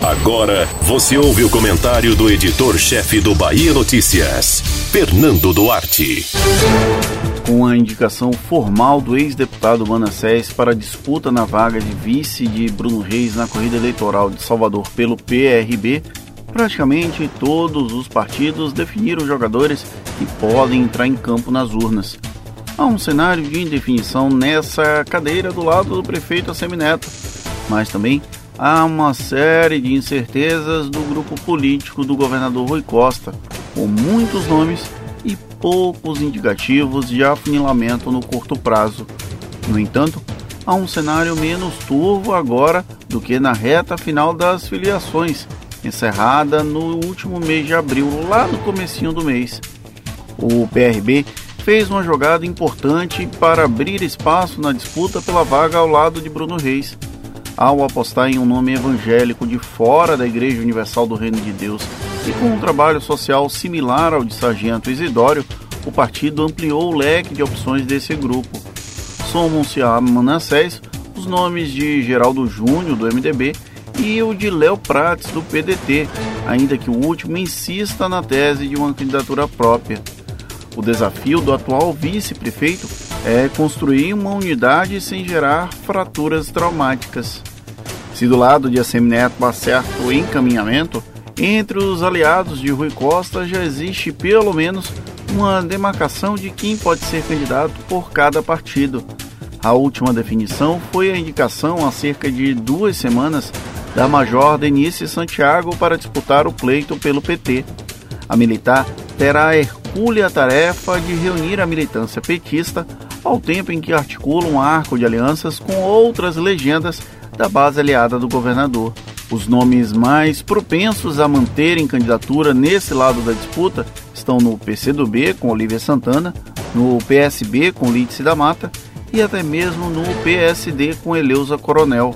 Agora você ouve o comentário do editor-chefe do Bahia Notícias, Fernando Duarte. Com a indicação formal do ex-deputado Manassés para disputa na vaga de vice de Bruno Reis na corrida eleitoral de Salvador pelo PRB, praticamente todos os partidos definiram jogadores que podem entrar em campo nas urnas. Há um cenário de indefinição nessa cadeira do lado do prefeito Assemineto, mas também há uma série de incertezas do grupo político do governador Rui Costa, com muitos nomes e poucos indicativos de afunilamento no curto prazo. No entanto, há um cenário menos turvo agora do que na reta final das filiações, encerrada no último mês de abril, lá no comecinho do mês. O PRB fez uma jogada importante para abrir espaço na disputa pela vaga ao lado de Bruno Reis ao apostar em um nome evangélico de fora da Igreja Universal do Reino de Deus e com um trabalho social similar ao de Sargento Isidório, o partido ampliou o leque de opções desse grupo. Somam-se a Manassés os nomes de Geraldo Júnior, do MDB, e o de Léo Prates, do PDT, ainda que o último insista na tese de uma candidatura própria. O desafio do atual vice-prefeito é construir uma unidade sem gerar fraturas traumáticas. Se do lado de Assemineto há certo encaminhamento, entre os aliados de Rui Costa já existe pelo menos uma demarcação de quem pode ser candidato por cada partido. A última definição foi a indicação há cerca de duas semanas da Major Denise Santiago para disputar o pleito pelo PT. A militar terá a hercúlea tarefa de reunir a militância petista ao tempo em que articula um arco de alianças com outras legendas da base aliada do governador. Os nomes mais propensos a manterem candidatura nesse lado da disputa estão no PCdoB com Olívia Santana, no PSB com Lídice da Mata e até mesmo no PSD com Eleusa Coronel.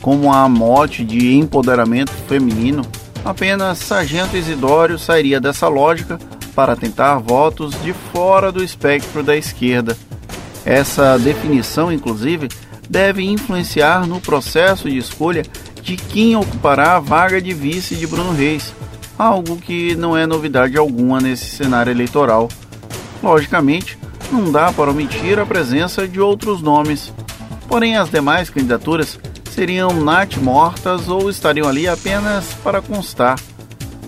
Como a mote de empoderamento feminino, apenas Sargento Isidório sairia dessa lógica para tentar votos de fora do espectro da esquerda. Essa definição, inclusive, deve influenciar no processo de escolha de quem ocupará a vaga de vice de Bruno Reis, algo que não é novidade alguma nesse cenário eleitoral. Logicamente, não dá para omitir a presença de outros nomes, porém as demais candidaturas seriam nat mortas ou estariam ali apenas para constar.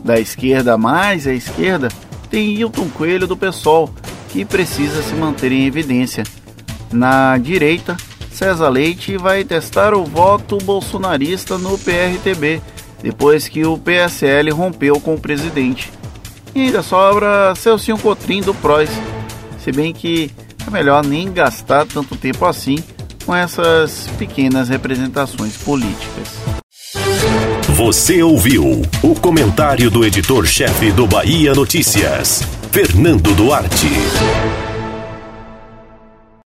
Da esquerda mais à esquerda, tem Hilton Coelho do PSOL, que precisa se manter em evidência. Na direita, César Leite vai testar o voto bolsonarista no PRTB, depois que o PSL rompeu com o presidente. E ainda sobra Celcinho Cotrim do PROS, se bem que é melhor nem gastar tanto tempo assim com essas pequenas representações políticas. Você ouviu o comentário do editor-chefe do Bahia Notícias, Fernando Duarte.